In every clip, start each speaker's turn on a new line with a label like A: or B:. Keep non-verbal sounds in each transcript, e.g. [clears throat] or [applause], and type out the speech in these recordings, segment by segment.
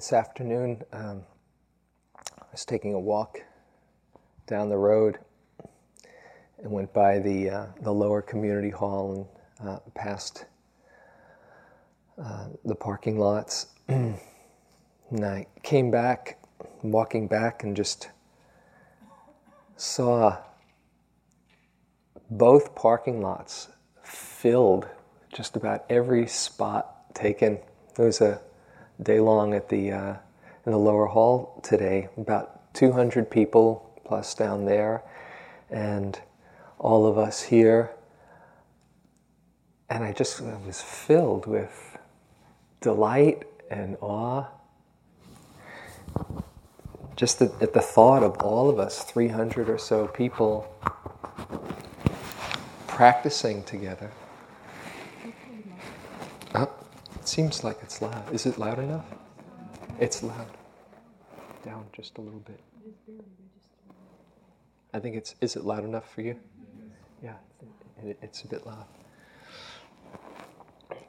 A: this afternoon, um, I was taking a walk down the road and went by the uh, the lower community hall and uh, past uh, the parking lots. [clears throat] and I came back, walking back, and just saw both parking lots filled, just about every spot taken. It was a day long at the uh, in the lower hall today, about 200 people plus down there, and all of us here. And I just was filled with delight and awe. Just at, at the thought of all of us, 300 or so people, practicing together. Oh, it seems like it's loud. Is it loud enough? It's loud. Down just a little bit. I think it's. Is it loud enough for you? Yeah, it, it's a bit loud.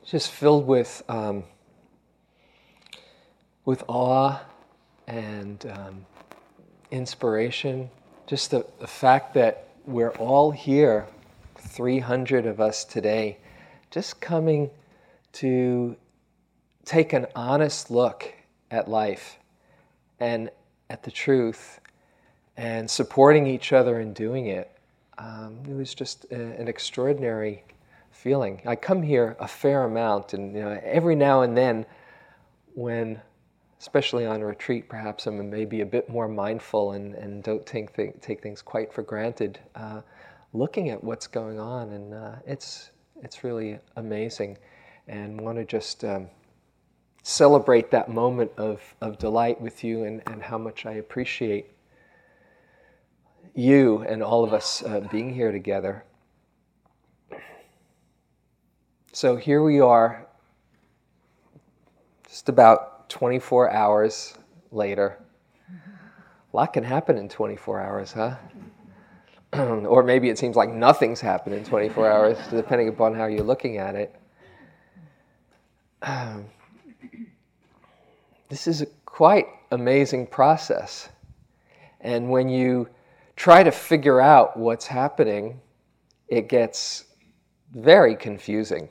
A: Just filled with um, with awe and um, inspiration. Just the, the fact that we're all here, 300 of us today, just coming to take an honest look at life and at the truth and supporting each other in doing it. Um, it was just a, an extraordinary feeling. I come here a fair amount, and you know, every now and then, when, especially on retreat, perhaps I'm maybe a bit more mindful and, and don't take, take things quite for granted, uh, looking at what's going on, and uh, it's, it's really amazing. And want to just um, celebrate that moment of, of delight with you and, and how much I appreciate you and all of us uh, being here together. So here we are, just about 24 hours later. A lot can happen in 24 hours, huh? [clears throat] or maybe it seems like nothing's happened in 24 hours, depending upon how you're looking at it. Um, [clears throat] this is a quite amazing process. And when you try to figure out what's happening, it gets very confusing.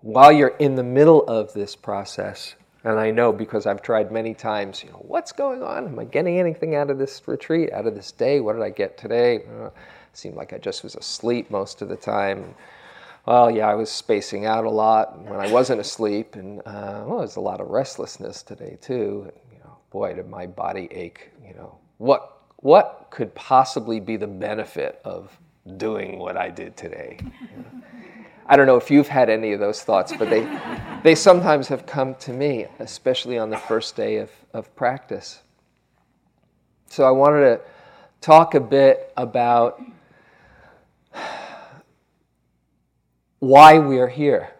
A: While you're in the middle of this process, and I know because I've tried many times, you know, what's going on? Am I getting anything out of this retreat, out of this day? What did I get today? Uh, seemed like I just was asleep most of the time well, yeah, I was spacing out a lot when I wasn't asleep, and uh, well, there's a lot of restlessness today too. And, you know, boy, did my body ache. You know, what what could possibly be the benefit of doing what I did today? [laughs] I don't know if you've had any of those thoughts, but they [laughs] they sometimes have come to me, especially on the first day of, of practice. So I wanted to talk a bit about why we are here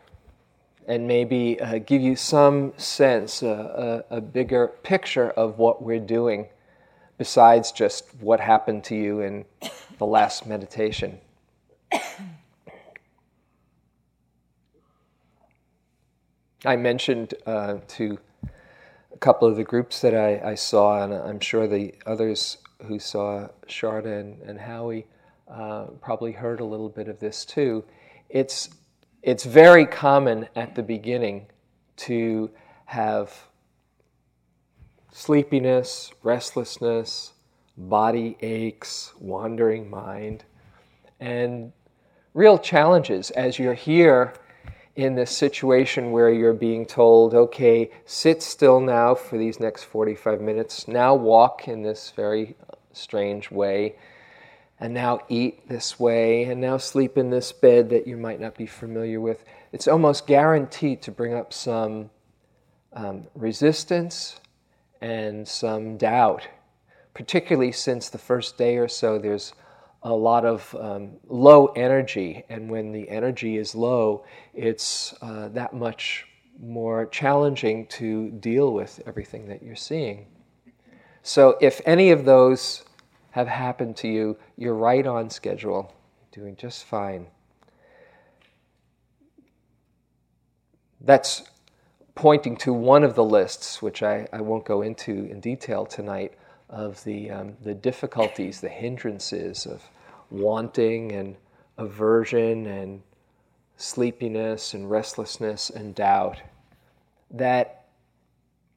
A: and maybe uh, give you some sense, uh, a, a, bigger picture of what we're doing besides just what happened to you in the last meditation. [coughs] I mentioned uh, to a couple of the groups that I, I, saw, and I'm sure the others who saw Sharda and, and Howie uh, probably heard a little bit of this too it's, it's very common at the beginning to have sleepiness, restlessness, body aches, wandering mind, and real challenges as you're here in this situation where you're being told, okay, sit still now for these next 45 minutes, now walk in this very strange way and now eat this way, and now sleep in this bed that you might not be familiar with. It's almost guaranteed to bring up some um, resistance and some doubt, particularly since the first day or so there's a lot of um, low energy, and when the energy is low, it's uh, that much more challenging to deal with everything that you're seeing. So, if any of those have happened to you, you're right on schedule, doing just fine. That's pointing to one of the lists, which I, I won't go into in detail tonight, of the, um, the difficulties, the hindrances of wanting and aversion and sleepiness and restlessness and doubt, that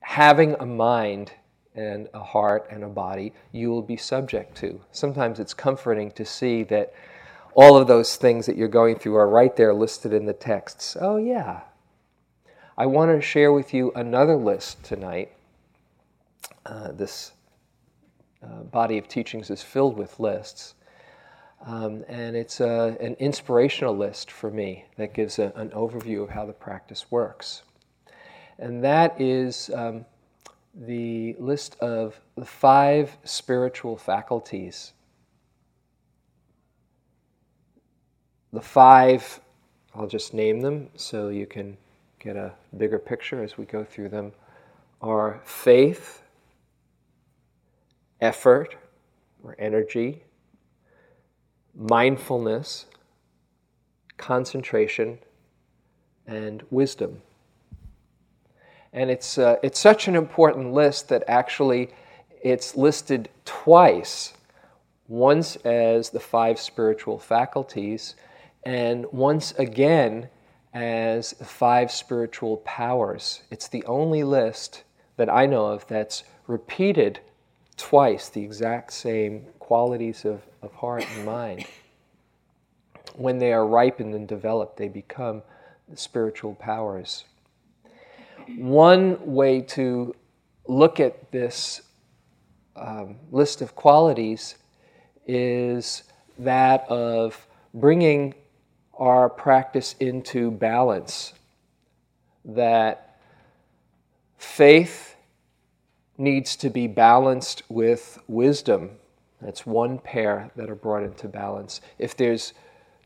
A: having a mind and a heart and a body you will be subject to. Sometimes it's comforting to see that all of those things that you're going through are right there listed in the texts. Oh, yeah. I want to share with you another list tonight. Uh, this uh, body of teachings is filled with lists. Um, and it's a, an inspirational list for me that gives a, an overview of how the practice works. And that is um, the list of the five spiritual faculties. The five, I'll just name them so you can get a bigger picture as we go through them, are faith, effort or energy, mindfulness, concentration, and wisdom. And it's, uh, it's such an important list that actually it's listed twice once as the five spiritual faculties, and once again as the five spiritual powers. It's the only list that I know of that's repeated twice the exact same qualities of, of heart and mind. When they are ripened and developed, they become the spiritual powers. One way to look at this um, list of qualities is that of bringing our practice into balance. That faith needs to be balanced with wisdom. That's one pair that are brought into balance. If there's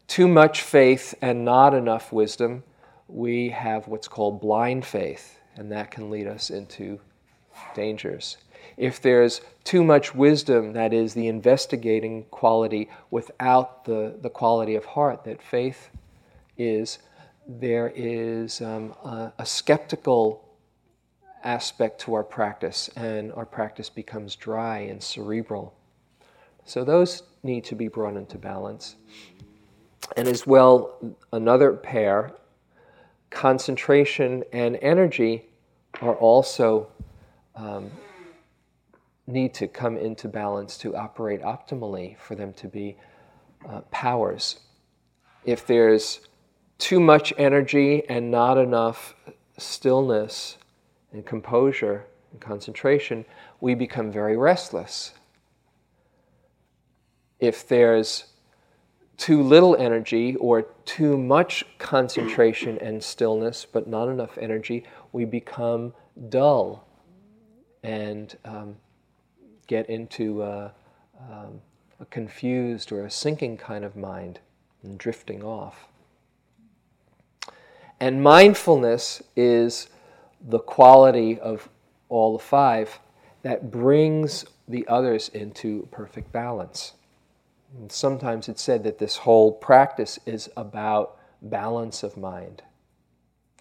A: too much faith and not enough wisdom, we have what's called blind faith, and that can lead us into dangers. If there's too much wisdom, that is the investigating quality, without the, the quality of heart that faith is, there is um, a, a skeptical aspect to our practice, and our practice becomes dry and cerebral. So, those need to be brought into balance. And as well, another pair, concentration and energy, are also um, need to come into balance to operate optimally for them to be uh, powers. If there's too much energy and not enough stillness, and composure and concentration, we become very restless. If there's too little energy or too much concentration and stillness, but not enough energy, we become dull and um, get into a, um, a confused or a sinking kind of mind and drifting off. And mindfulness is the quality of all the five that brings the others into perfect balance. Sometimes it's said that this whole practice is about balance of mind.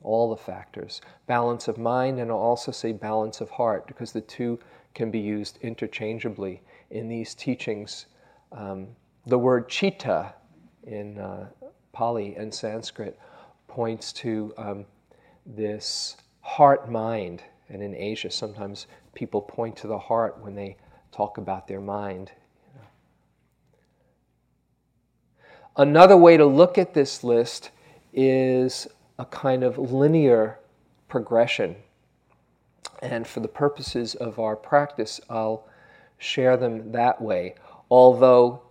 A: All the factors. Balance of mind, and I'll also say balance of heart, because the two can be used interchangeably in these teachings. Um, the word chitta in uh, Pali and Sanskrit points to um, this heart mind. And in Asia, sometimes people point to the heart when they talk about their mind. Another way to look at this list is a kind of linear progression. And for the purposes of our practice, I'll share them that way. Although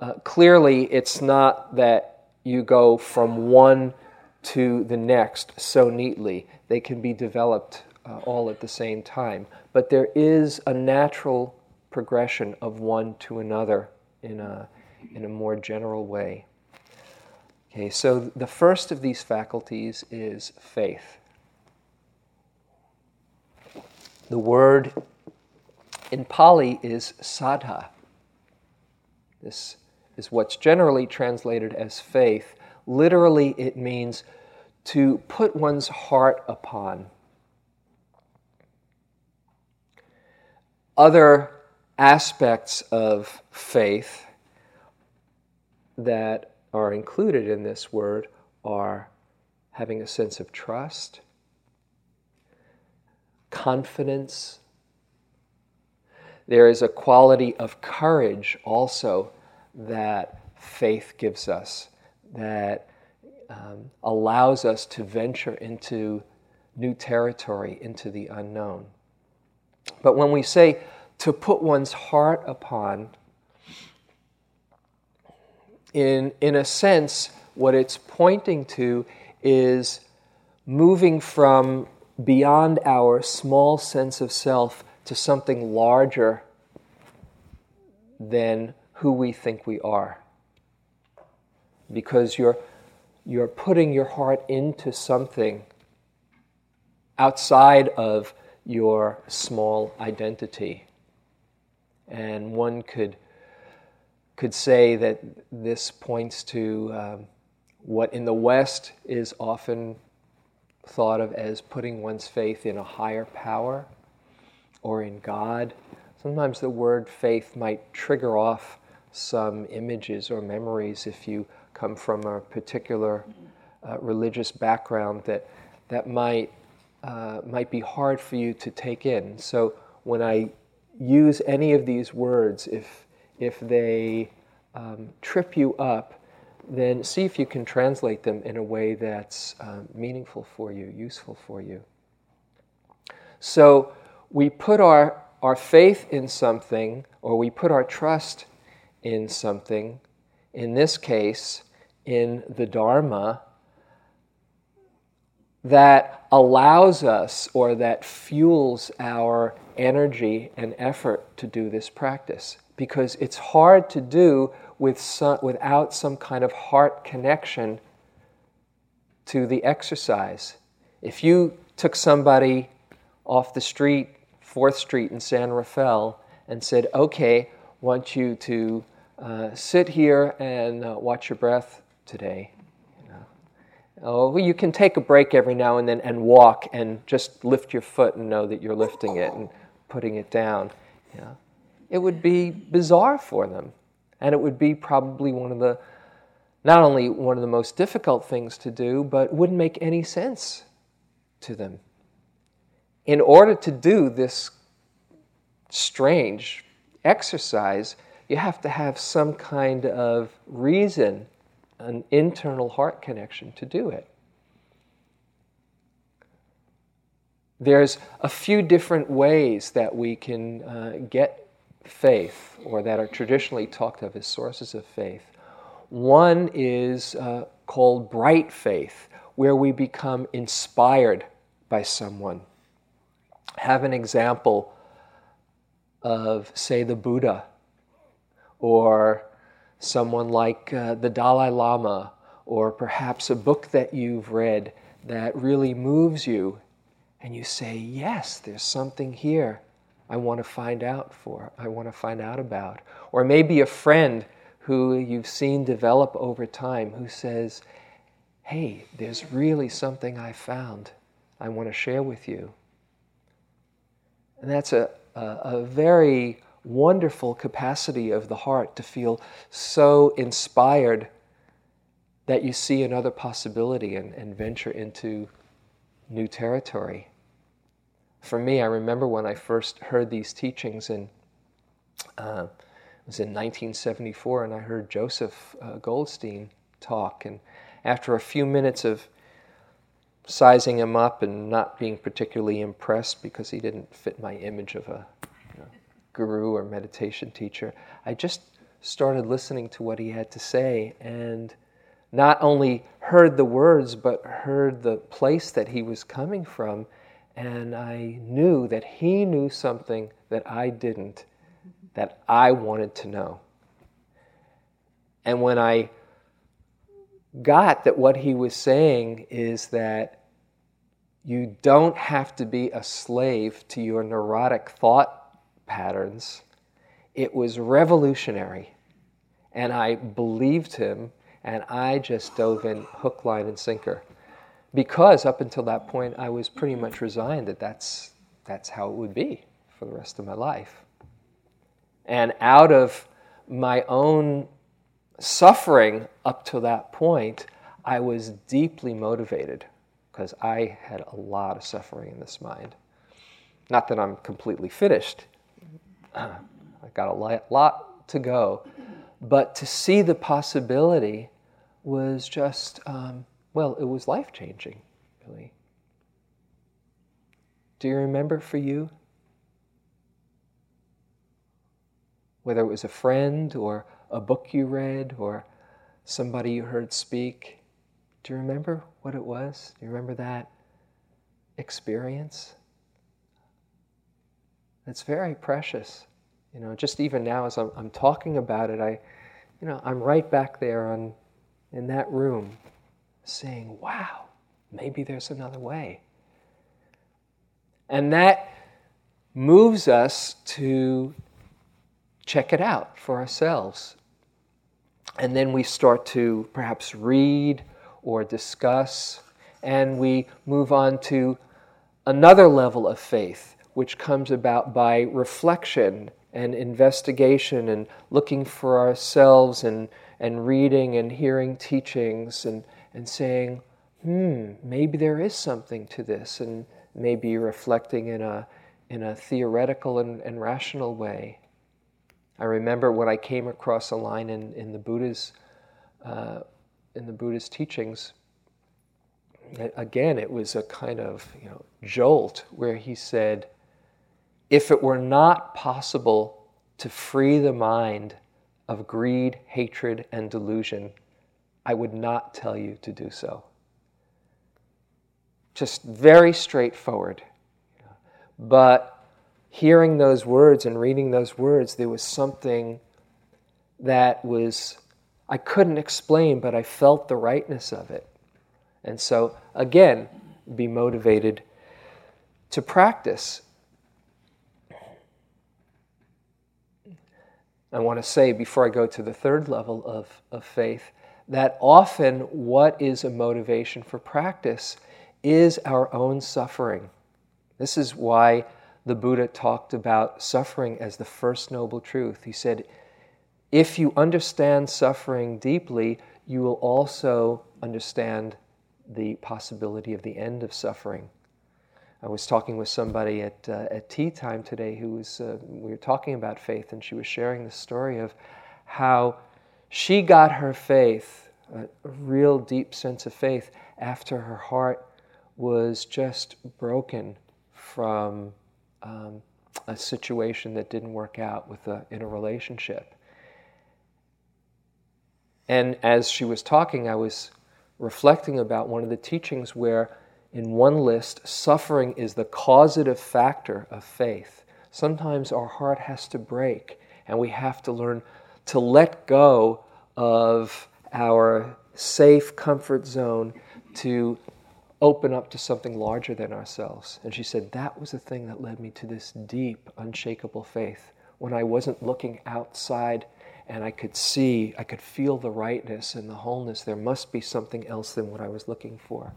A: uh, clearly it's not that you go from one to the next so neatly. They can be developed uh, all at the same time. But there is a natural progression of one to another in a, in a more general way. Okay, so the first of these faculties is faith. The word in Pali is saddha. This is what's generally translated as faith. Literally, it means to put one's heart upon. Other aspects of faith that are included in this word are having a sense of trust, confidence. There is a quality of courage also that faith gives us that um, allows us to venture into new territory, into the unknown. But when we say to put one's heart upon, in, in a sense, what it's pointing to is moving from beyond our small sense of self to something larger than who we think we are. Because you're, you're putting your heart into something outside of your small identity. And one could, could say that this points to um, what in the West is often thought of as putting one's faith in a higher power or in God. Sometimes the word faith might trigger off some images or memories if you come from a particular uh, religious background that, that might, uh, might be hard for you to take in. So when I use any of these words, if, if they um, trip you up, then see if you can translate them in a way that's uh, meaningful for you, useful for you. So we put our, our faith in something, or we put our trust in something, in this case, in the Dharma, that allows us or that fuels our energy and effort to do this practice. Because it's hard to do with some, without some kind of heart connection to the exercise. If you took somebody off the street, 4th Street in San Rafael, and said, okay, want you to uh, sit here and uh, watch your breath today. You? Oh, you can take a break every now and then and walk and just lift your foot and know that you're lifting it and putting it down. It would be bizarre for them. And it would be probably one of the, not only one of the most difficult things to do, but wouldn't make any sense to them. In order to do this strange exercise, you have to have some kind of reason, an internal heart connection to do it. There's a few different ways that we can uh, get faith, or that are traditionally talked of as sources of faith. One is uh, called bright faith, where we become inspired by someone. Have an example of, say, the Buddha, or someone like uh, the Dalai Lama, or perhaps a book that you've read that really moves you, and you say, Yes, there's something here I want to find out for, I want to find out about. Or maybe a friend who you've seen develop over time who says, Hey, there's really something I found I want to share with you. And that's a, a, a very wonderful capacity of the heart to feel so inspired that you see another possibility and, and venture into new territory for me, I remember when I first heard these teachings, and uh, it was in 1974, and I heard Joseph uh, Goldstein talk. And after a few minutes of sizing him up and not being particularly impressed because he didn't fit my image of a you know, guru or meditation teacher, I just started listening to what he had to say and not only heard the words but heard the place that he was coming from and I knew that he knew something that I didn't, that I wanted to know. And when I got that what he was saying is that you don't have to be a slave to your neurotic thought patterns, it was revolutionary. And I believed him, and I just dove in hook, line, and sinker because up until that point I was pretty much resigned that that's, that's how it would be for the rest of my life. And out of my own suffering up to that point, I was deeply motivated because I had a lot of suffering in this mind. Not that I'm completely finished, [clears throat] I've got a lot to go, but to see the possibility was just, um, well, it was life changing, really. Do you remember for you? Whether it was a friend or a book you read or somebody you heard speak. Do you remember what it was? Do you remember that experience? It's very precious. You know, just even now as I'm, I'm talking about it, I, you know, I'm right back there on, in that room saying, wow, maybe there's another way. And that moves us to check it out for ourselves. And then we start to perhaps read or discuss, and we move on to another level of faith, which comes about by reflection and investigation and looking for ourselves and, and reading and hearing teachings and, and saying, hmm, maybe there is something to this, and maybe reflecting in a, in a theoretical and, and rational way. I remember when I came across a line in, in the Buddha's uh, in the Buddha's teachings. Again, it was a kind of you know jolt where he said, "If it were not possible to free the mind of greed, hatred, and delusion, I would not tell you to do so." Just very straightforward, but hearing those words and reading those words, there was something that was, I couldn't explain, but I felt the rightness of it. And so, again, be motivated to practice. I want to say before I go to the third level of, of faith that often what is a motivation for practice is our own suffering. This is why the Buddha talked about suffering as the first noble truth. He said, if you understand suffering deeply, you will also understand the possibility of the end of suffering. I was talking with somebody at, uh, at tea time today who was, uh, we were talking about faith, and she was sharing the story of how she got her faith, a, real deep sense of faith, after her heart was just broken from um, a situation that didn't work out with a, in a relationship. And as she was talking, I was reflecting about one of the teachings where, in one list, suffering is the causative factor of faith. Sometimes our heart has to break, and we have to learn to let go of our safe comfort zone to open up to something larger than ourselves. And she said, That was the thing that led me to this deep, unshakable faith. When I wasn't looking outside and I could see, I could feel the rightness and the wholeness, there must be something else than what I was looking for.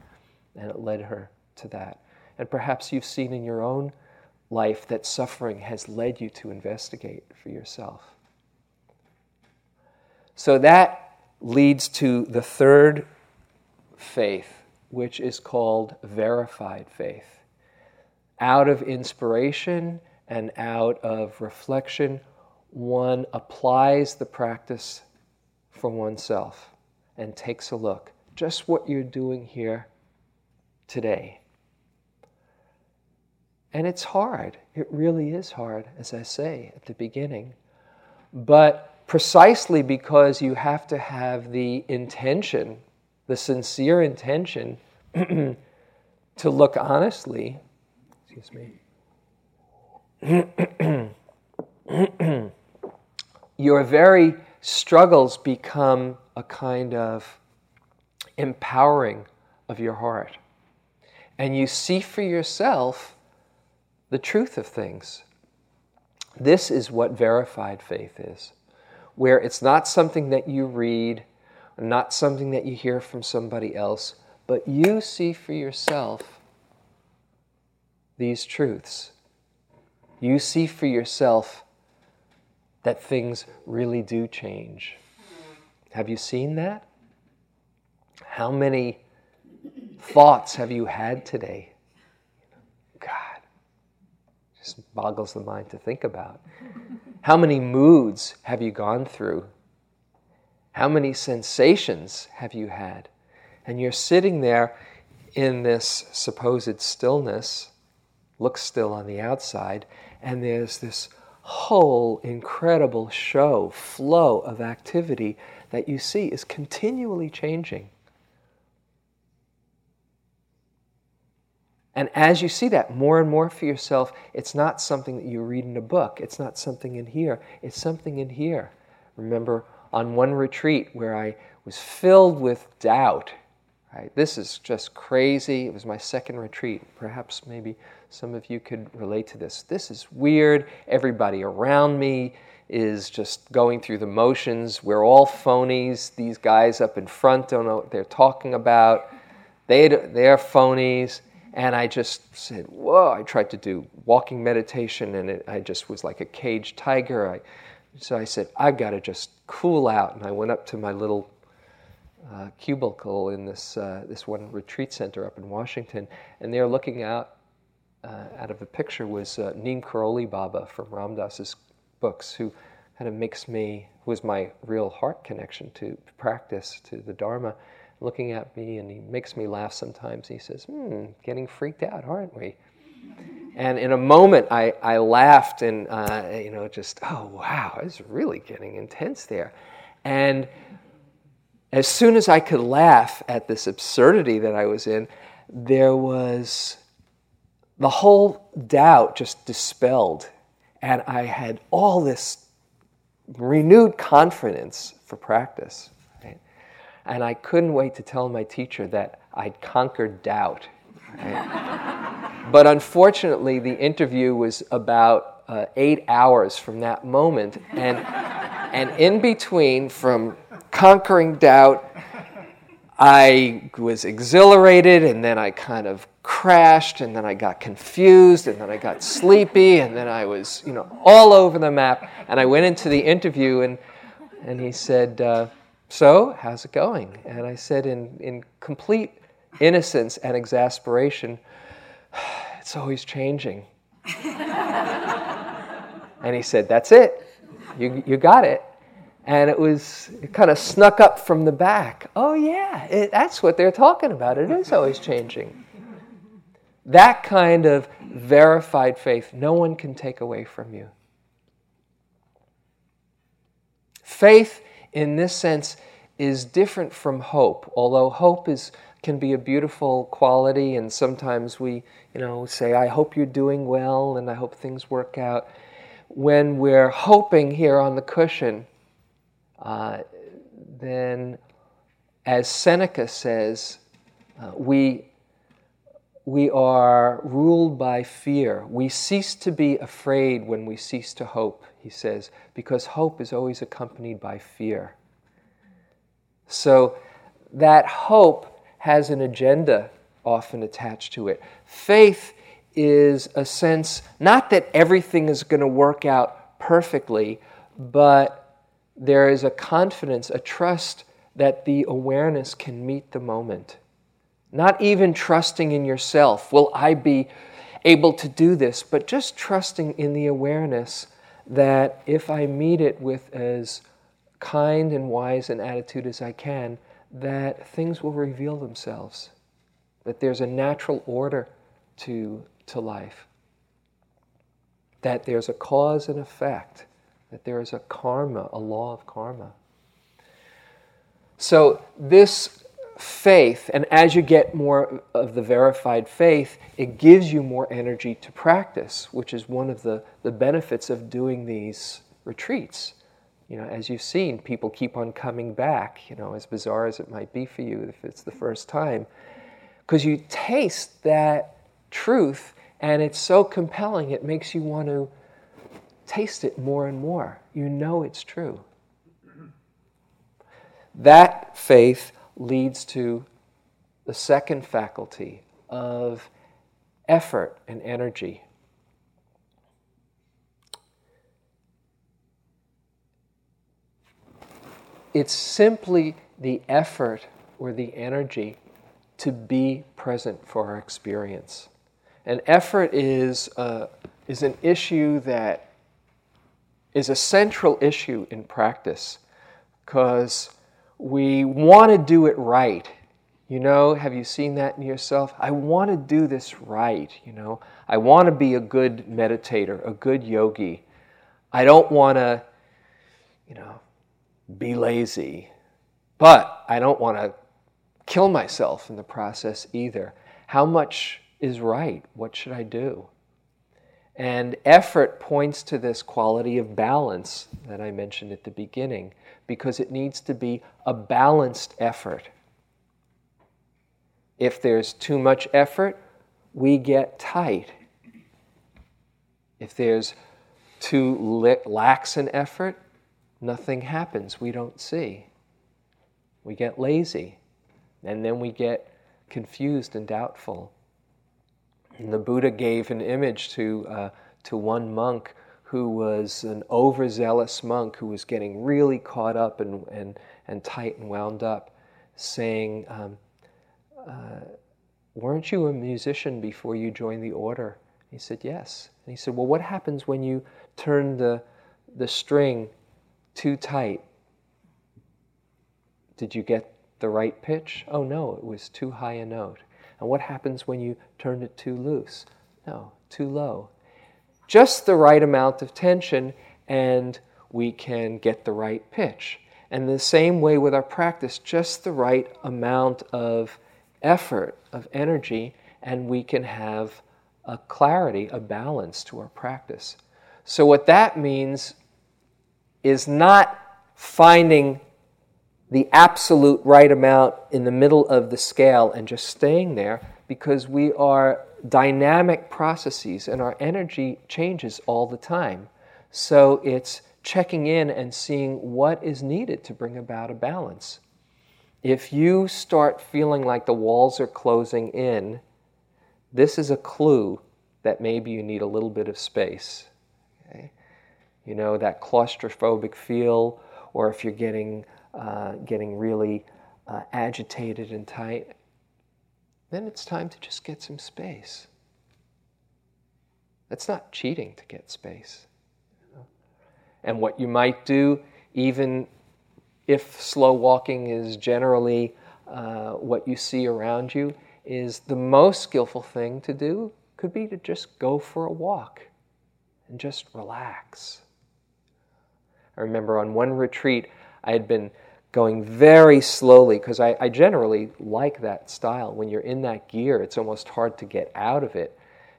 A: And it led her to that. And perhaps you've seen in your own life that suffering has led you to investigate for yourself. So that leads to the third faith which is called verified faith. Out of inspiration and out of reflection, one applies the practice for oneself and takes a look. Just what you're doing here today. And it's hard. It really is hard, as I say at the beginning. But precisely because you have to have the intention the sincere intention [clears throat] to look honestly, excuse me, [clears throat] your very struggles become a kind of empowering of your heart. And you see for yourself the truth of things. This is what verified faith is, where it's not something that you read not something that you hear from somebody else, but you see for yourself these truths. You see for yourself that things really do change. Have you seen that? How many thoughts have you had today? God, just boggles the mind to think about. How many moods have you gone through? How many sensations have you had? And you're sitting there in this supposed stillness, looks still on the outside, and there's this whole incredible show, flow of activity that you see is continually changing. And as you see that more and more for yourself, it's not something that you read in a book. It's not something in here. It's something in here. Remember on one retreat where I was filled with doubt. Right? This is just crazy. It was my second retreat. Perhaps maybe some of you could relate to this. This is weird. Everybody around me is just going through the motions. We're all phonies. These guys up in front don't know what they're talking about. They, they're phonies and I just said, Whoa, I tried to do walking meditation and it, I just was like a caged tiger. I, so I said, I've got to just cool out. And I went up to my little uh, cubicle in this, uh, this one retreat center up in Washington, and there looking out uh, out of the picture was uh, Neem Karoli Baba from Ram Dass's books, who kind of makes me, was my real heart connection to practice, to the Dharma looking at me and he makes me laugh sometimes. He says, Hmm, getting freaked out, aren't we? And in a moment, I, I laughed and, uh, you know, just, oh, wow, it's really getting intense there. And as soon as I could laugh at this absurdity that I was in, there was the whole doubt just dispelled. And I had all this renewed confidence for practice. And I couldn't wait to tell my teacher that I'd conquered doubt. But unfortunately, the interview was about uh, eight hours from that moment. And, and in between, from conquering doubt, I was exhilarated, and then I kind of crashed, and then I got confused, and then I got sleepy, and then I was, you know, all over the map. And I went into the interview, and, and he said, uh, so, how's it going? And I said, in, in complete innocence and exasperation, [sighs] It's always changing. [laughs] and he said, That's it. You, you got it. And it was, it kind of snuck up from the back. Oh, yeah, it, that's what they're talking about. It is always changing. That kind of verified faith, no one can take away from you. Faith in this sense, is different from hope. Although hope is can be a beautiful quality, and sometimes we, you know, say, "I hope you're doing well," and "I hope things work out." When we're hoping here on the cushion, uh, then, as Seneca says, uh, we we are ruled by fear. We cease to be afraid when we cease to hope, he says, because hope is always accompanied by fear. So that hope has an agenda often attached to it. Faith is a sense, not that everything is going to work out perfectly, but there is a confidence, a trust that the awareness can meet the moment not even trusting in yourself. Will I be able to do this? But just trusting in the awareness that if I meet it with as kind and wise an attitude as I can, that things will reveal themselves, that there's a natural order to, to life, that there's a cause and effect, that there is a karma, a law of karma. So, this faith, and as you get more of the verified faith, it gives you more energy to practice, which is one of the, the benefits of doing these retreats. You know, as you've seen, people keep on coming back, you know, as bizarre as it might be for you if it's the first time, because you taste that truth and it's so compelling, it makes you want to taste it more and more. You know it's true. That faith leads to the second faculty of effort and energy. it's simply the effort or the energy to be present for our experience. And effort is, uh, is an issue that is a central issue in practice because we want to do it right. You know, have you seen that in yourself? I want to do this right. You know, I want to be a good meditator, a good yogi. I don't want to, you know, be lazy, but I don't want to kill myself in the process either. How much is right? What should I do? And effort points to this quality of balance that I mentioned at the beginning, because it needs to be a balanced effort. If there's too much effort, we get tight. If there's too lax an effort, nothing happens. We don't see. We get lazy. And then we get confused and doubtful. And the Buddha gave an image to, uh, to one monk who was an overzealous monk who was getting really caught up and, and, and tight and wound up, saying, um, uh, Weren't you a musician before you joined the order? He said, Yes. And he said, Well, what happens when you turn the, the string too tight? Did you get the right pitch? Oh no, it was too high a note. And what happens when you turn it too loose? No, too low. Just the right amount of tension, and we can get the right pitch. And the same way with our practice, just the right amount of effort, of energy, and we can have a clarity, a balance to our practice. So, what that means is not finding the absolute right amount in the middle of the scale and just staying there because we are dynamic processes and our energy changes all the time. So it's checking in and seeing what is needed to bring about a balance. If you start feeling like the walls are closing in, this is a clue that maybe you need a little bit of space. Okay? You know, that claustrophobic feel, or if you're getting uh, getting really uh, agitated and tight, then it's time to just get some space. That's not cheating to get space. And what you might do, even if slow walking is generally uh, what you see around you, is the most skillful thing to do could be to just go for a walk and just relax. I remember on one retreat, I had been going very slowly because I, I, generally like that style. When you're in that gear, it's almost hard to get out of it.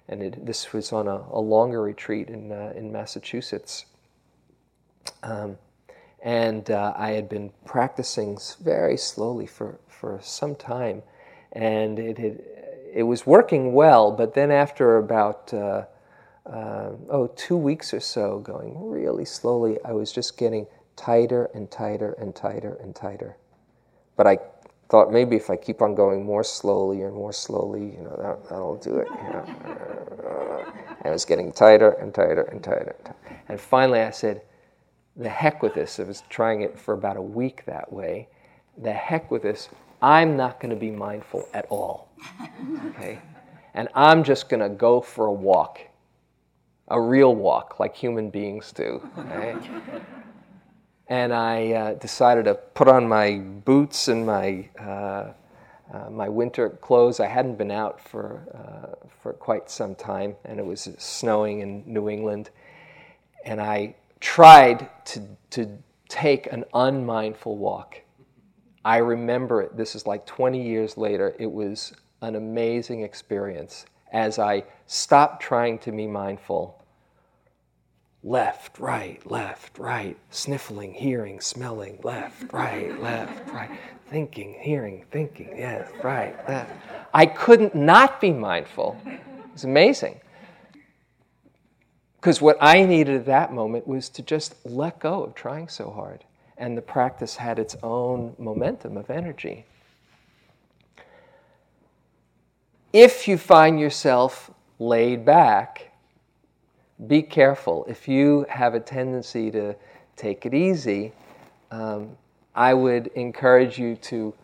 A: And it, this was on a, a longer retreat in, uh, in Massachusetts. Um, and uh, I had been practicing very slowly for, for some time. And it, had, it was working well, but then after about uh, uh oh, two weeks or so, going really slowly, I was just getting tighter and tighter and tighter and tighter. But I thought maybe if I keep on going more slowly and more slowly, you know, that, that'll do it. You know? and it was getting tighter and tighter and tighter. And finally I said, the heck with this. I was trying it for about a week that way. The heck with this. I'm not going to be mindful at all. Okay? And I'm just going to go for a walk, a real walk, like human beings do. And I uh, decided to put on my boots and my uh, uh, my winter clothes. I hadn't been out for uh, for quite some time, and it was snowing in New England. And I tried to to take an unmindful walk. I remember it. This is like 20 years later. It was an amazing experience as I stopped trying to be mindful left, right, left, right, sniffling, hearing, smelling, left, right, left, right, thinking, hearing, thinking, yes, right, left. I couldn't not be mindful. It was amazing. Because what I needed at that moment was to just let go of trying so hard. And the practice had its own momentum of energy. If you find yourself laid back, be careful. If you have a tendency to take it easy, um, I would encourage you to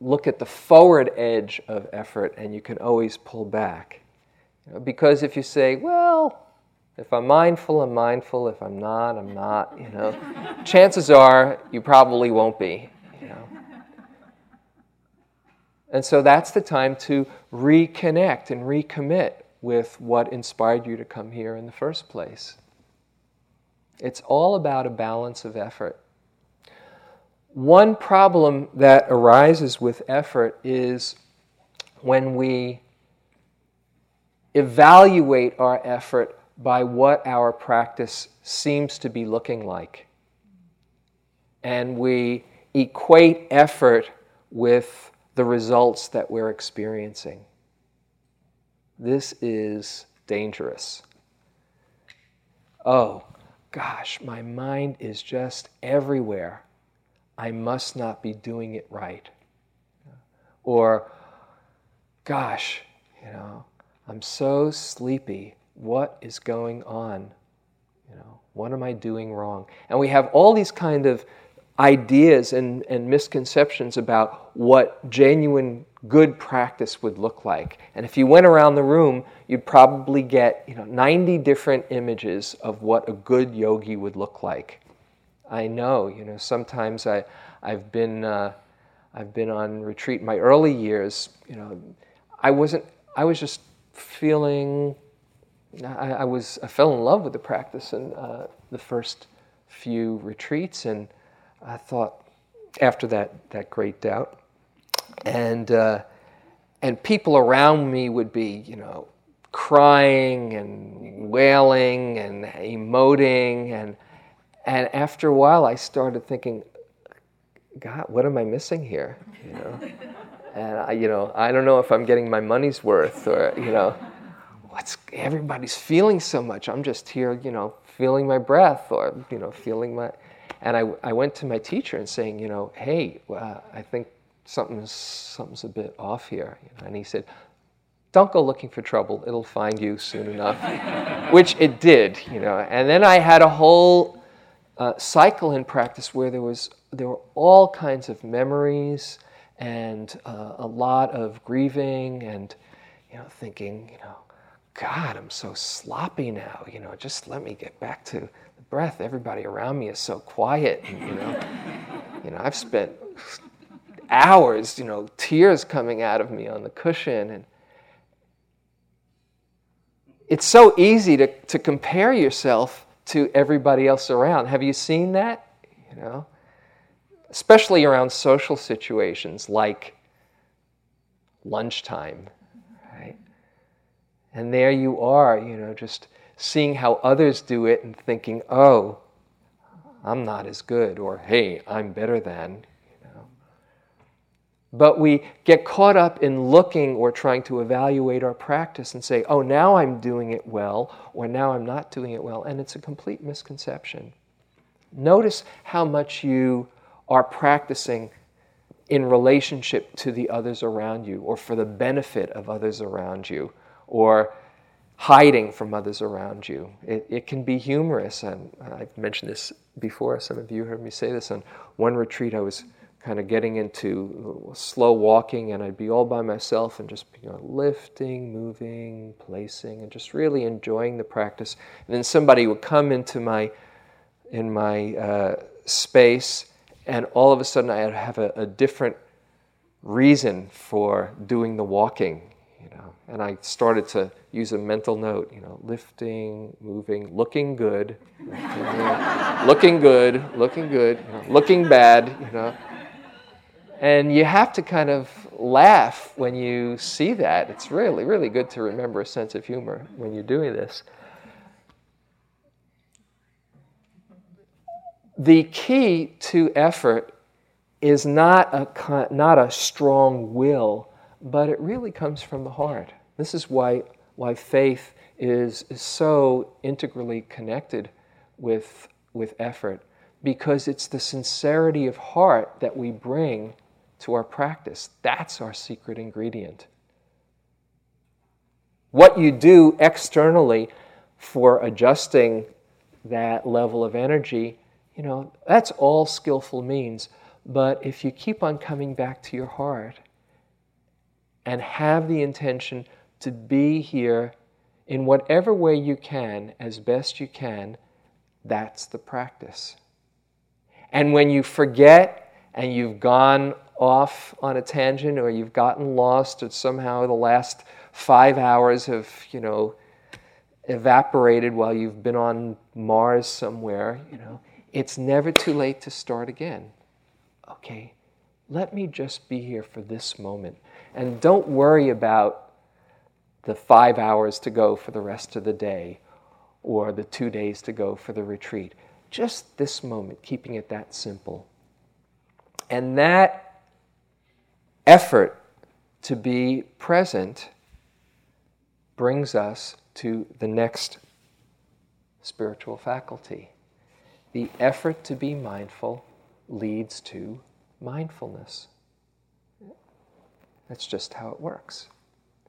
A: look at the forward edge of effort and you can always pull back. You know, because if you say, well, if I'm mindful, I'm mindful. If I'm not, I'm not, you know, [laughs] chances are you probably won't be, you know. And so that's the time to reconnect and recommit with what inspired you to come here in the first place. It's all about a balance of effort. One problem that arises with effort is when we evaluate our effort by what our practice seems to be looking like. And we equate effort with the results that we're experiencing. This is dangerous. Oh, gosh, my mind is just everywhere. I must not be doing it right. Or, gosh, you know, I'm so sleepy. What is going on? You know, what am I doing wrong? And we have all these kind of ideas and, and misconceptions about what genuine good practice would look like. And if you went around the room, you'd probably get you know, 90 different images of what a good yogi would look like. I know, you know, sometimes I, I've been, uh, I've been on retreat in my early years, you know, I wasn't, I was just feeling, I, I was, I fell in love with the practice in uh, the first few retreats, and I thought, after that, that great doubt, and, uh, and people around me would be, you know, crying and wailing and emoting and and after a while, I started thinking, God, what am I missing here? You know, [laughs] and I, you know, I don't know if I'm getting my money's worth, or you know, what's everybody's feeling so much. I'm just here, you know, feeling my breath, or you know, feeling my. And I, I went to my teacher and saying, you know, hey, uh, I think something's something's a bit off here. You know, and he said, don't go looking for trouble. It'll find you soon enough, [laughs] which it did, you know. And then I had a whole uh, cycle in practice where there was there were all kinds of memories and uh, a lot of grieving and you know thinking you know God I'm so sloppy now you know just let me get back to the breath everybody around me is so quiet and, you know [laughs] you know I've spent hours you know tears coming out of me on the cushion and it's so easy to, to compare yourself to everybody else around. Have you seen that? You know, especially around social situations like lunchtime, right? And there you are, you know, just seeing how others do it and thinking, "Oh, I'm not as good," or "Hey, I'm better than." But we get caught up in looking or trying to evaluate our practice and say, oh, now I'm doing it well, or now I'm not doing it well. And it's a complete misconception. Notice how much you are practicing in relationship to the others around you, or for the benefit of others around you, or hiding from others around you. It, it can be humorous, and I've mentioned this before. Some of you heard me say this on one retreat. I was kind of getting into slow walking, and I'd be all by myself and just you know, lifting, moving, placing, and just really enjoying the practice. And then somebody would come into my in my uh, space, and all of a sudden I'd have a, a different reason for doing the walking, you know. And I started to use a mental note, you know, lifting, moving, looking good, [laughs] looking good, looking good, you know, looking bad, you know. And you have to kind of laugh when you see that. It's really, really good to remember a sense of humor when you're doing this. The key to effort is not a, not a strong will, but it really comes from the heart. This is why, why faith is, so integrally connected with, with effort, because it's the sincerity of heart that we bring to our practice. That's our secret ingredient. What you do externally for adjusting that level of energy, you know, that's all skillful means. But if you keep on coming back to your heart and have the intention to be here in whatever way you can, as best you can, that's the practice. And when you forget and you've gone off on a tangent or you've gotten lost or somehow the last five hours have, you know, evaporated while you've been on Mars somewhere, you know, it's never too late to start again. Okay, let me just be here for this moment. And don't worry about the five hours to go for the rest of the day or the two days to go for the retreat. Just this moment, keeping it that simple. And that effort to be present brings us to the next spiritual faculty. The effort to be mindful leads to mindfulness. That's just how it works.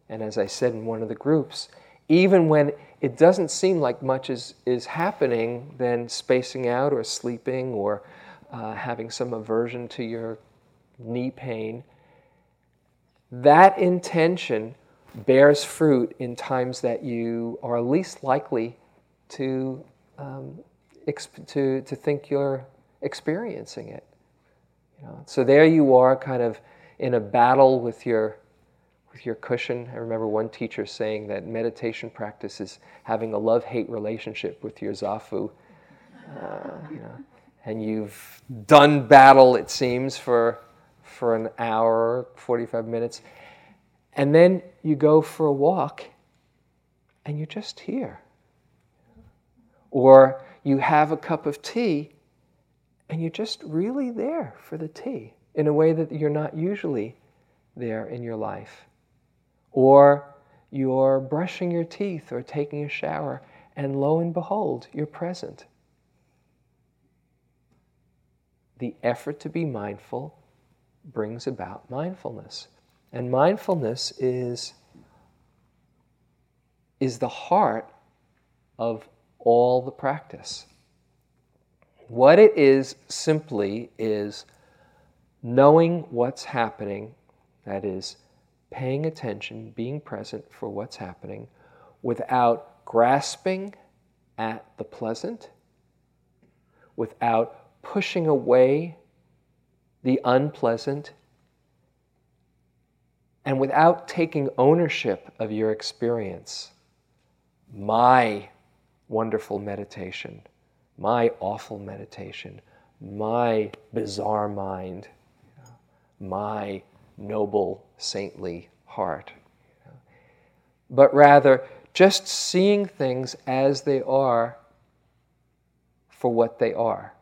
A: And as I said in one of the groups, even when it doesn't seem like much is, is happening, then spacing out or sleeping or uh, having some aversion to your knee pain, that intention bears fruit in times that you are least likely to, um, exp- to, to think you're experiencing it. You know? So there you are, kind of in a battle with your with your cushion. I remember one teacher saying that meditation practice is having a love hate relationship with your zafu. Uh, you know, and you've done battle, it seems, for, for an hour, 45 minutes. And then you go for a walk and you're just here. Or you have a cup of tea and you're just really there for the tea in a way that you're not usually there in your life or you're brushing your teeth or taking a shower, and lo and behold, you're present. The effort to be mindful brings about mindfulness. And mindfulness is, is the heart of all the practice. What it is simply is knowing what's happening, that is, paying attention, being present for what's happening without grasping at the pleasant, without pushing away the unpleasant, and without taking ownership of your experience. My wonderful meditation, my awful meditation, my bizarre mind, my noble, saintly heart. But rather, just seeing things as they are for what they are.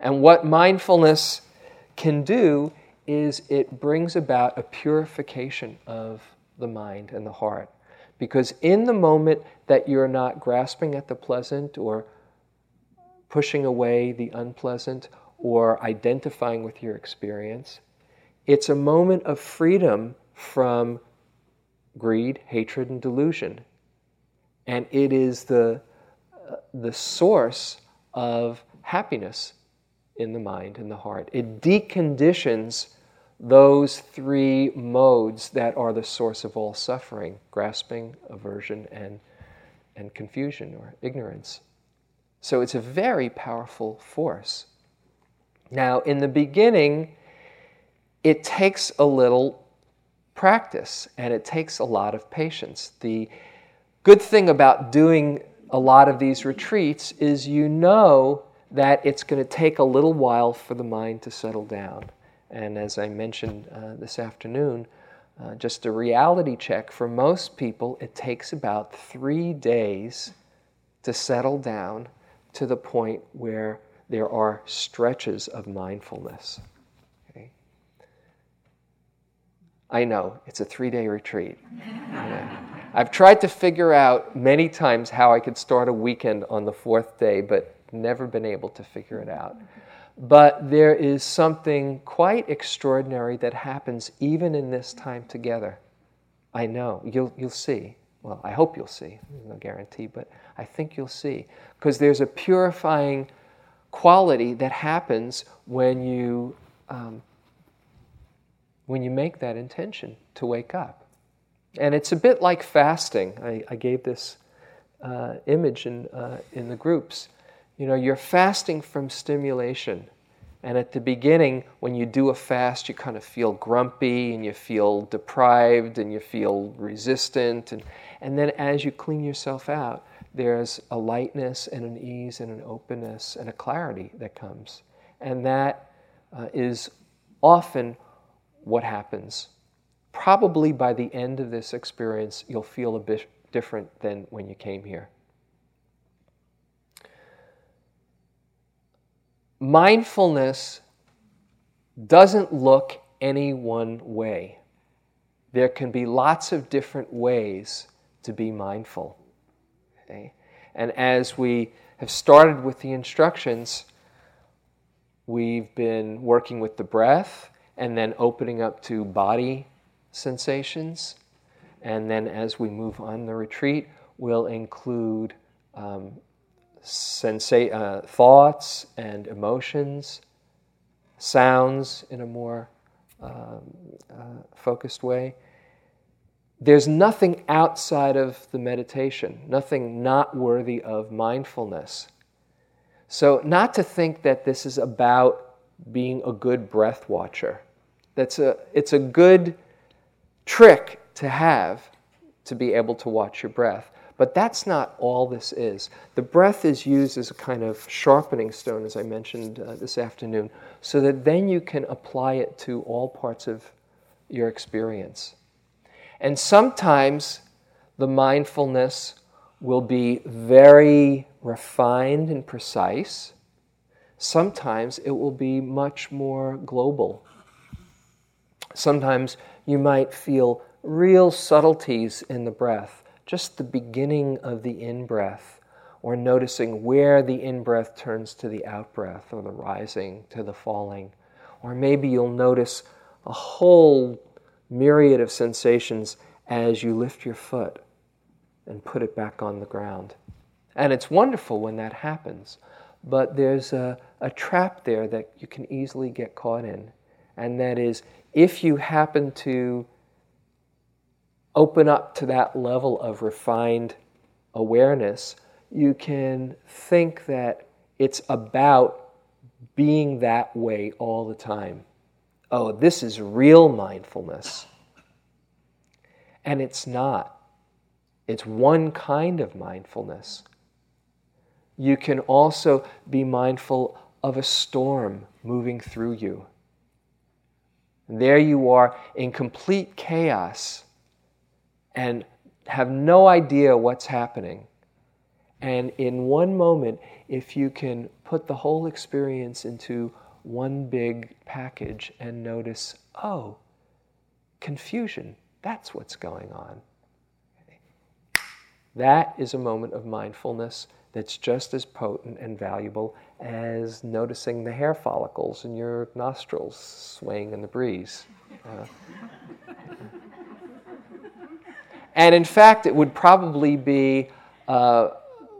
A: And what mindfulness can do is it brings about a purification of the mind and the heart. Because in the moment that you're not grasping at the pleasant or pushing away the unpleasant or identifying with your experience. It's a moment of freedom from greed, hatred, and delusion. And it is the, uh, the source of happiness in the mind and the heart. It deconditions those three modes that are the source of all suffering grasping, aversion, and, and confusion or ignorance. So it's a very powerful force. Now, in the beginning, it takes a little practice and it takes a lot of patience. The good thing about doing a lot of these retreats is you know that it's going to take a little while for the mind to settle down. And as I mentioned uh, this afternoon, uh, just a reality check for most people, it takes about three days to settle down to the point where there are stretches of mindfulness. Okay? I know, it's a three day retreat. [laughs] I've tried to figure out many times how I could start a weekend on the fourth day, but never been able to figure it out. But there is something quite extraordinary that happens even in this time together. I know, you'll, you'll see. Well, I hope you'll see. There's no guarantee, but I think you'll see. Because there's a purifying quality that happens when you, um, when you make that intention to wake up. And it's a bit like fasting. I, I gave this uh, image in, uh, in the groups. You know, you're fasting from stimulation. And at the beginning, when you do a fast, you kind of feel grumpy and you feel deprived and you feel resistant. And, and then as you clean yourself out, there's a lightness and an ease and an openness and a clarity that comes. And that uh, is often what happens. Probably by the end of this experience, you'll feel a bit different than when you came here. Mindfulness doesn't look any one way. There can be lots of different ways to be mindful. Okay? And as we have started with the instructions, we've been working with the breath and then opening up to body sensations. And then as we move on the retreat, we'll include um, sensa- uh, thoughts and emotions, sounds in a more um, uh, focused way. There's nothing outside of the meditation, nothing not worthy of mindfulness. So, not to think that this is about being a good breath watcher. That's a, it's a good trick to have to be able to watch your breath. But that's not all this is. The breath is used as a kind of sharpening stone, as I mentioned uh, this afternoon, so that then you can apply it to all parts of your experience. And sometimes the mindfulness will be very refined and precise. Sometimes it will be much more global. Sometimes you might feel real subtleties in the breath, just the beginning of the in breath, or noticing where the in breath turns to the out breath, or the rising to the falling. Or maybe you'll notice a whole myriad of sensations as you lift your foot and put it back on the ground. And it's wonderful when that happens, but there's a, a trap there that you can easily get caught in. And that is if you happen to open up to that level of refined awareness, you can think that it's about being that way all the time oh, this is real mindfulness. And it's not. It's one kind of mindfulness. You can also be mindful of a storm moving through you. And there you are in complete chaos and have no idea what's happening. And in one moment, if you can put the whole experience into one big package and notice, oh, confusion, that's what's going on. That is a moment of mindfulness that's just as potent and valuable as noticing the hair follicles in your nostrils swaying in the breeze. Uh, and in fact, it would probably be uh,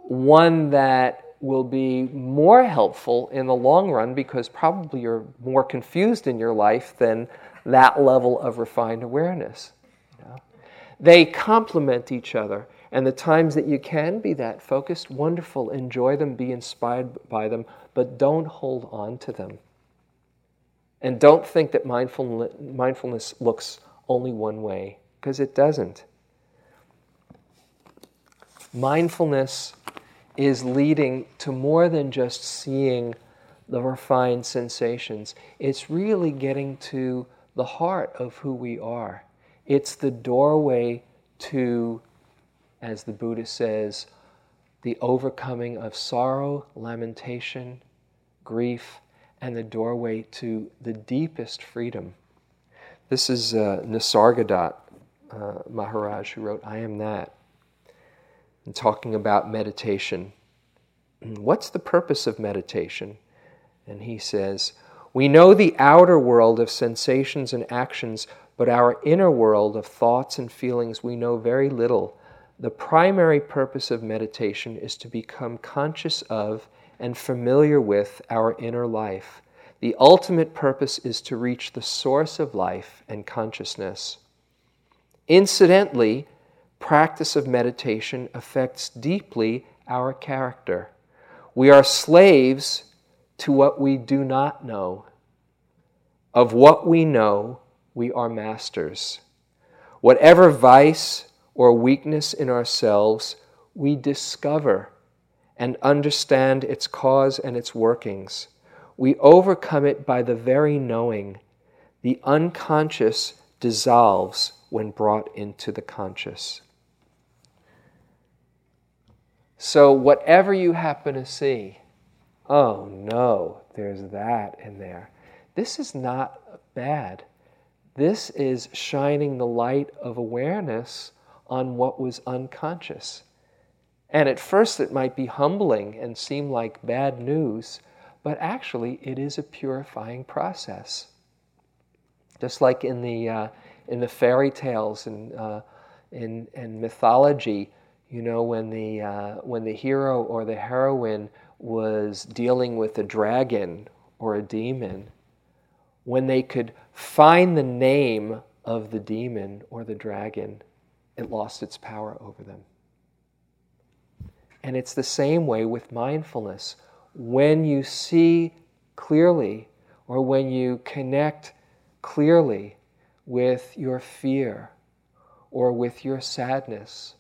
A: one that will be more helpful in the long run because probably you're more confused in your life than that level of refined awareness. You know? They complement each other, and the times that you can be that focused, wonderful, enjoy them, be inspired by them, but don't hold on to them. And don't think that mindfulness looks only one way, because it doesn't. Mindfulness is leading to more than just seeing the refined sensations. It's really getting to the heart of who we are. It's the doorway to, as the Buddha says, the overcoming of sorrow, lamentation, grief, and the doorway to the deepest freedom. This is uh, Nisargadatta uh, Maharaj who wrote, I am that and talking about meditation. What's the purpose of meditation? And he says, We know the outer world of sensations and actions, but our inner world of thoughts and feelings we know very little. the primary purpose of meditation is to become conscious of and familiar with our inner life. The ultimate purpose is to reach the source of life and consciousness. Incidentally, practice of meditation affects deeply our character. We are slaves to what we do not know. Of what we know, we are masters. Whatever vice or weakness in ourselves, we discover and understand its cause and its workings. We overcome it by the very knowing. The unconscious dissolves when brought into the conscious. So, whatever you happen to see, oh no, there's that in there. This is not bad. This is shining the light of awareness on what was unconscious. And at first, it might be humbling and seem like bad news, but actually, it is a purifying process. Just like in the, uh, in the fairy tales and, uh, in, in mythology, you know, when the, uh, when the hero or the heroine was dealing with a dragon or a demon, when they could find the name of the demon or the dragon, it lost its power over them. And it's the same way with mindfulness. When you see clearly, or when you connect clearly with your fear, or with your sadness,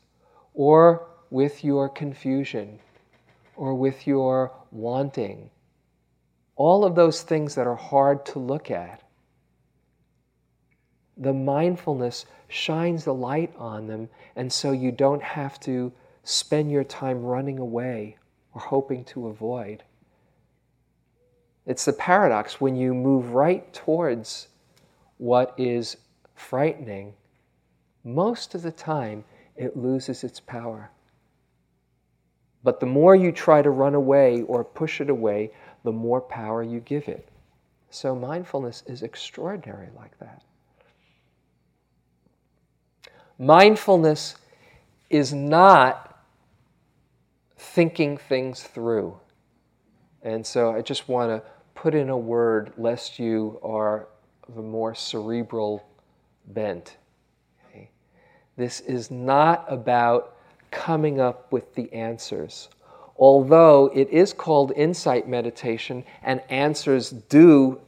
A: or with your confusion, or with your wanting, all of those things that are hard to look at, the mindfulness shines the light on them, and so you don't have to spend your time running away or hoping to avoid. It's the paradox when you move right towards what is frightening, most of the time it loses its power. But the more you try to run away or push it away, the more power you give it. So mindfulness is extraordinary like that. Mindfulness is not thinking things through. And so I just want to put in a word lest you are of a more cerebral bent. This is not about coming up with the answers. Although it is called insight meditation, and answers do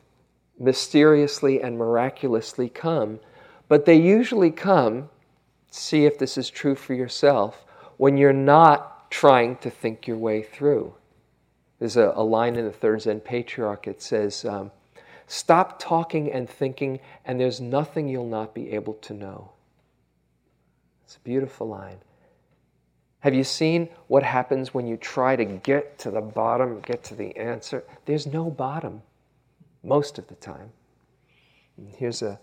A: mysteriously and miraculously come, but they usually come, see if this is true for yourself, when you're not trying to think your way through. There's a, a line in the Third Zen Patriarch. It says, um, Stop talking and thinking, and there's nothing you'll not be able to know. It's a beautiful line. Have you seen what happens when you try to get to the bottom, get to the answer? There's no bottom most of the time. here's a,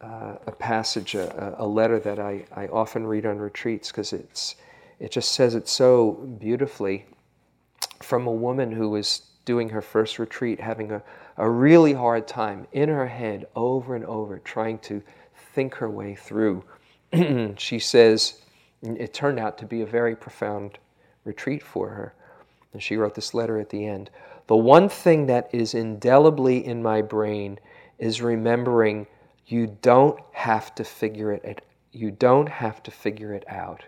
A: uh, a passage, a, a, letter that I, I often read on retreats because it's it just says it so beautifully from a woman who was doing her first retreat, having a, a really hard time in her head over and over, trying to think her way through. [clears throat] she says, it turned out to be a very profound retreat for her. And she wrote this letter at the end. The one thing that is indelibly in my brain is remembering you don't have to figure it you don't have to figure it out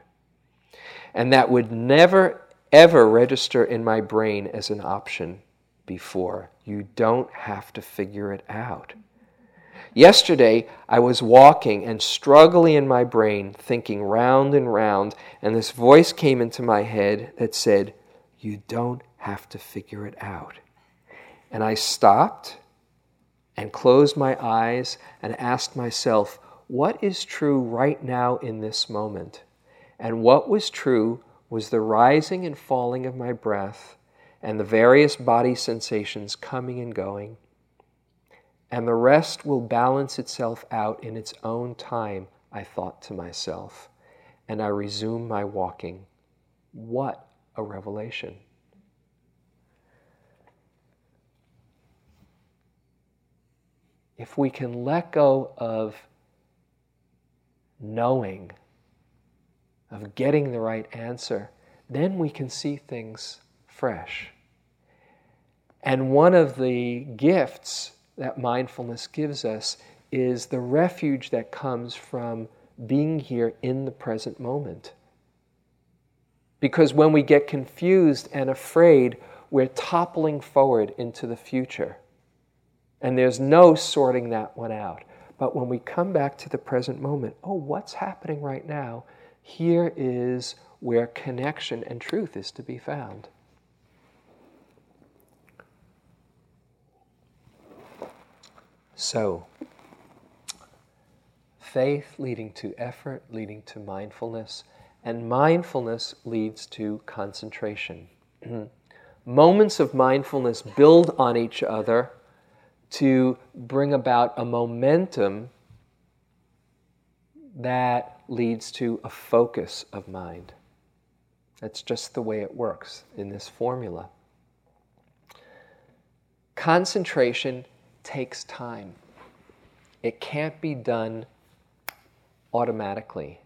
A: and that would never, ever register in my brain as an option before. You don't have to figure it out. Yesterday, I was walking and struggling in my brain, thinking round and round, and this voice came into my head that said, You don't have to figure it out. And I stopped and closed my eyes and asked myself, What is true right now in this moment? And what was true was the rising and falling of my breath and the various body sensations coming and going. And the rest will balance itself out in its own time, I thought to myself. And I resumed my walking. What a revelation! If we can let go of knowing of getting the right answer, then we can see things fresh. And one of the gifts that mindfulness gives us is the refuge that comes from being here in the present moment. Because when we get confused and afraid, we're toppling forward into the future. And there's no sorting that one out. But when we come back to the present moment, oh, what's happening right now? Here is where connection and truth is to be found. So, faith leading to effort, leading to mindfulness, and mindfulness leads to concentration. [clears throat] Moments of mindfulness build on each other to bring about a momentum that leads to a focus of mind. That's just the way it works in this formula. Concentration takes time. It can't be done automatically.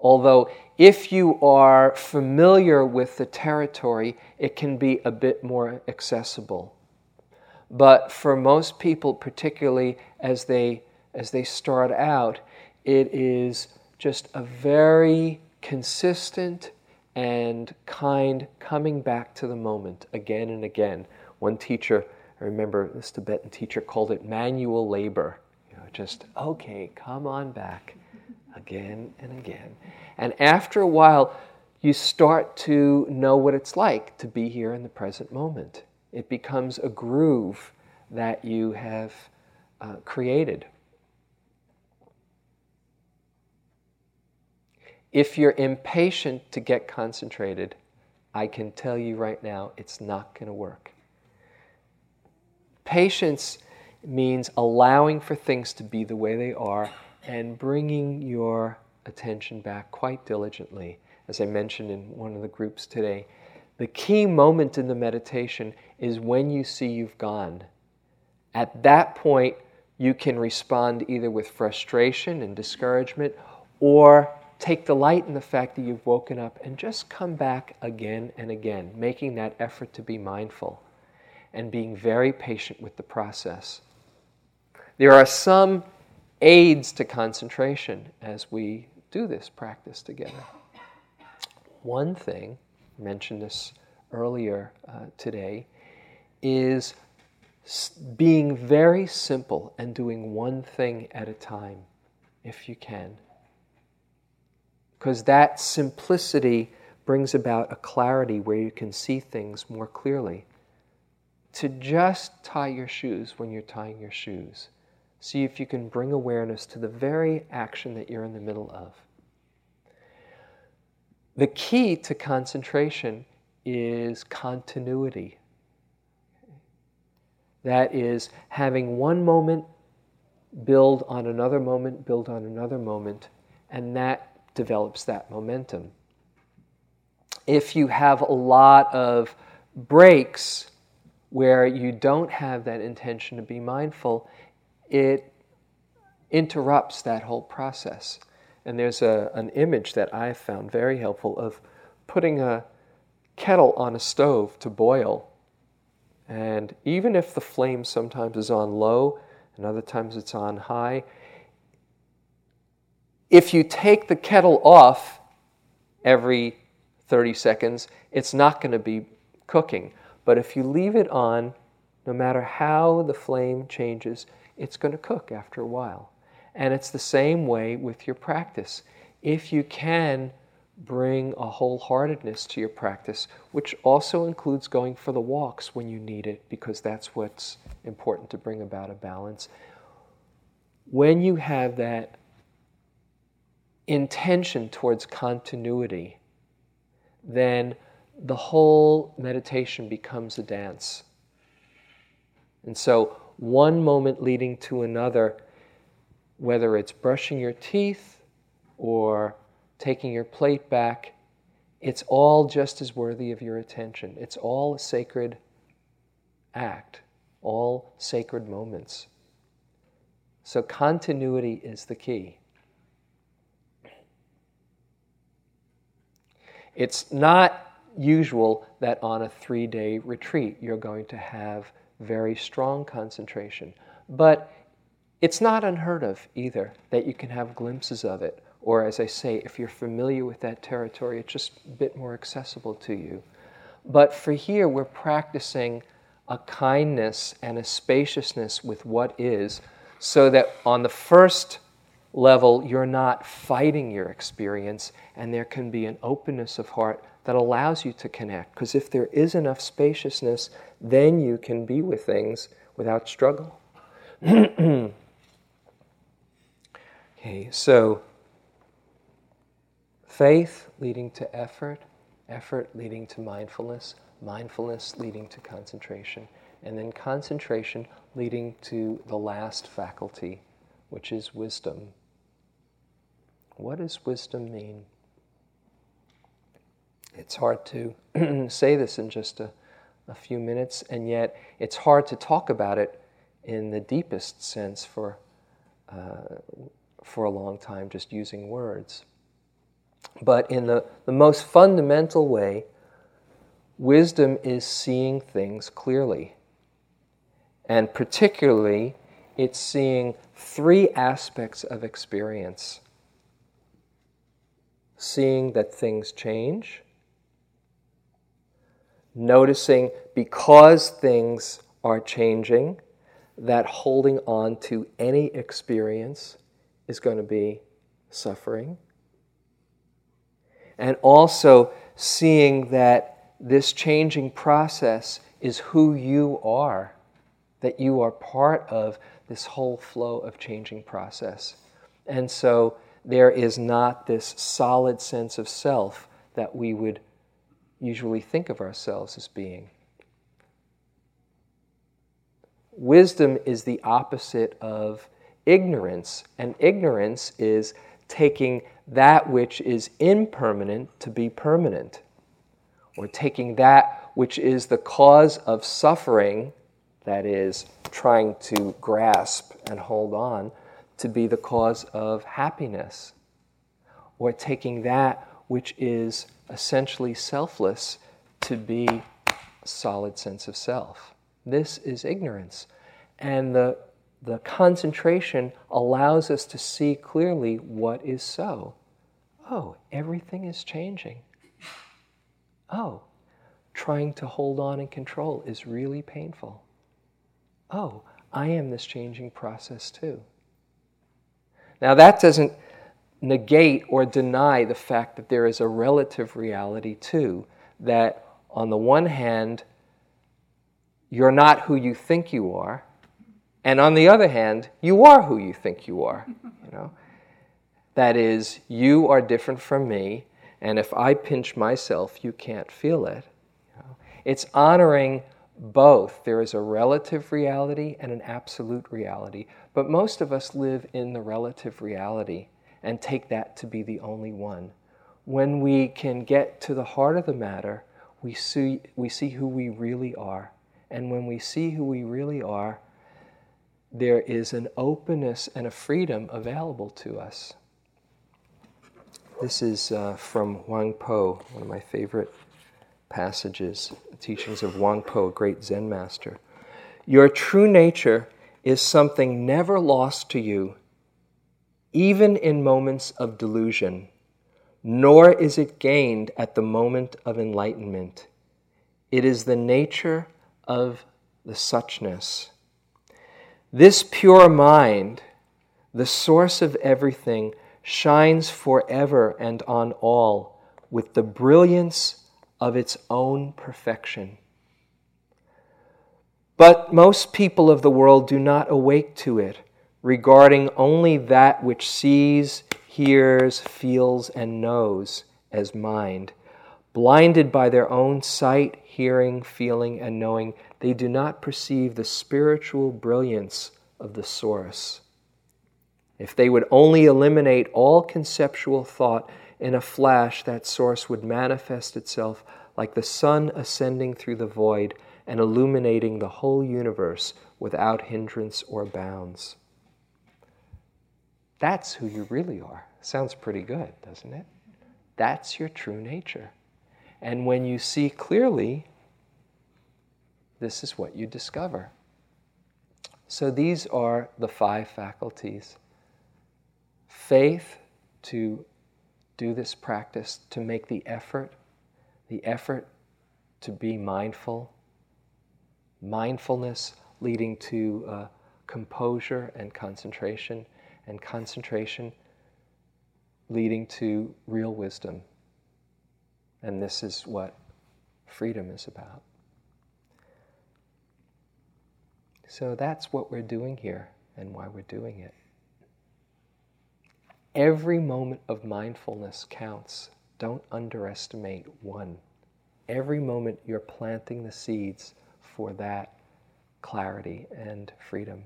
A: Although, if you are familiar with the territory, it can be a bit more accessible. But for most people, particularly as they, as they start out, it is just a very consistent and kind coming back to the moment again and again. One teacher, I remember this Tibetan teacher called it manual labor. You know, just, okay, come on back again and again. And after a while, you start to know what it's like to be here in the present moment. It becomes a groove that you have uh, created. If you're impatient to get concentrated, I can tell you right now it's not going to work. Patience means allowing for things to be the way they are and bringing your attention back quite diligently. As I mentioned in one of the groups today, the key moment in the meditation is when you see you've gone. At that point, you can respond either with frustration and discouragement or take delight in the fact that you've woken up and just come back again and again, making that effort to be mindful and being very patient with the process. There are some aids to concentration as we do this practice together. One thing, I mentioned this earlier uh, today, is being very simple and doing one thing at a time, if you can. Because that simplicity brings about a clarity where you can see things more clearly. To just tie your shoes when you're tying your shoes See if you can bring awareness to the very action that you're in the middle of. The key to concentration is continuity. That is having one moment build on another moment, build on another moment, and that develops that momentum. If you have a lot of breaks where you don't have that intention to be mindful, it interrupts that whole process. And there's a, an image that I found very helpful of putting a kettle on a stove to boil. And even if the flame sometimes is on low and other times it's on high, if you take the kettle off every 30 seconds, it's not going to be cooking. But if you leave it on, no matter how the flame changes, it's going to cook after a while. And it's the same way with your practice. If you can bring a wholeheartedness to your practice, which also includes going for the walks when you need it, because that's what's important to bring about a balance. When you have that intention towards continuity, then the whole meditation becomes a dance. And so, one moment leading to another, whether it's brushing your teeth or taking your plate back, it's all just as worthy of your attention. It's all a sacred act, all sacred moments. So, continuity is the key. It's not usual that on a three day retreat you're going to have very strong concentration. But it's not unheard of either that you can have glimpses of it. Or, as I say, if you're familiar with that territory, it's just a bit more accessible to you. But for here, we're practicing a kindness and a spaciousness with what is, so that on the first level, you're not fighting your experience, and there can be an openness of heart that allows you to connect. Because if there is enough spaciousness, then you can be with things without struggle. [clears throat] okay, so faith leading to effort, effort leading to mindfulness, mindfulness leading to concentration, and then concentration leading to the last faculty, which is wisdom. What does wisdom mean? It's hard to [clears throat] say this in just a, a few minutes, and yet it's hard to talk about it in the deepest sense for, uh, for a long time, just using words. But in the, the most fundamental way, wisdom is seeing things clearly. And particularly, it's seeing three aspects of experience seeing that things change, noticing because things are changing, that holding on to any experience is going to be suffering. And also seeing that this changing process is who you are, that you are part of this whole flow of changing process. And so there is not this solid sense of self that we would usually think of ourselves as being. Wisdom is the opposite of ignorance, and ignorance is taking that which is impermanent to be permanent, or taking that which is the cause of suffering, that is, trying to grasp and hold on, to be the cause of happiness, or taking that which is essentially selfless to be solid sense of self. This is ignorance. And the, the concentration allows us to see clearly what is so. Oh, everything is changing. Oh, trying to hold on and control is really painful. Oh, I am this changing process too. Now, that doesn't negate or deny the fact that there is a relative reality too, that on the one hand, you're not who you think you are, and on the other hand, you are who you think you are. You know, that is, you are different from me, and if I pinch myself, you can't feel it. You know? It's honoring both. There is a relative reality and an absolute reality, but most of us live in the relative reality and take that to be the only one. When we can get to the heart of the matter, we see, we see who we really are. And when we see who we really are, there is an openness and a freedom available to us. This is uh, from Huang Po, one of my favorite passages, teachings of Huang Po, a great Zen master. Your true nature is something never lost to you even in moments of delusion, nor is it gained at the moment of enlightenment. It is the nature of the suchness. This pure mind, the source of everything, shines forever and on all with the brilliance of its own perfection. But most people of the world do not awake to it regarding only that which sees, hears, feels, and knows as mind. Blinded by their own sight, hearing, feeling, and knowing, they do not perceive the spiritual brilliance of the source. If they would only eliminate all conceptual thought in a flash, that source would manifest itself like the sun ascending through the void and illuminating the whole universe without hindrance or bounds. That's who you really are. Sounds pretty good, doesn't it? That's your true nature. And when you see clearly, this is what you discover. So these are the five faculties faith to do this practice, to make the effort, the effort to be mindful, mindfulness leading to uh, composure and concentration, and concentration leading to real wisdom. And this is what freedom is about. So that's what we're doing here and why we're doing it. Every moment of mindfulness counts. Don't underestimate one. Every moment you're planting the seeds for that clarity and freedom.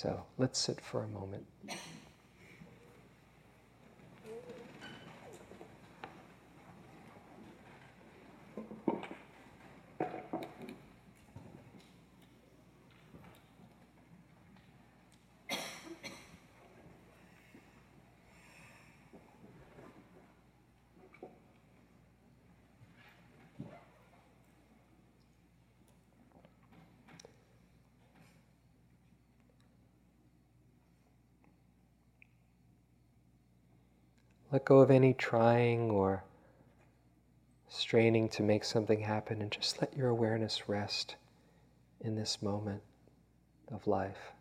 A: So let's sit for a moment. Let go of any trying or straining to make something happen and just let your awareness rest in this moment of life.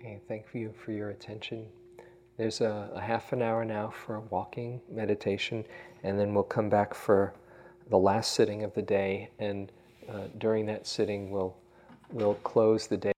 A: Okay, thank you for your attention. There's a, a, half an hour now for walking meditation, and then we'll come back for the last sitting of the day. And uh, during that sitting, we'll we'll close the day.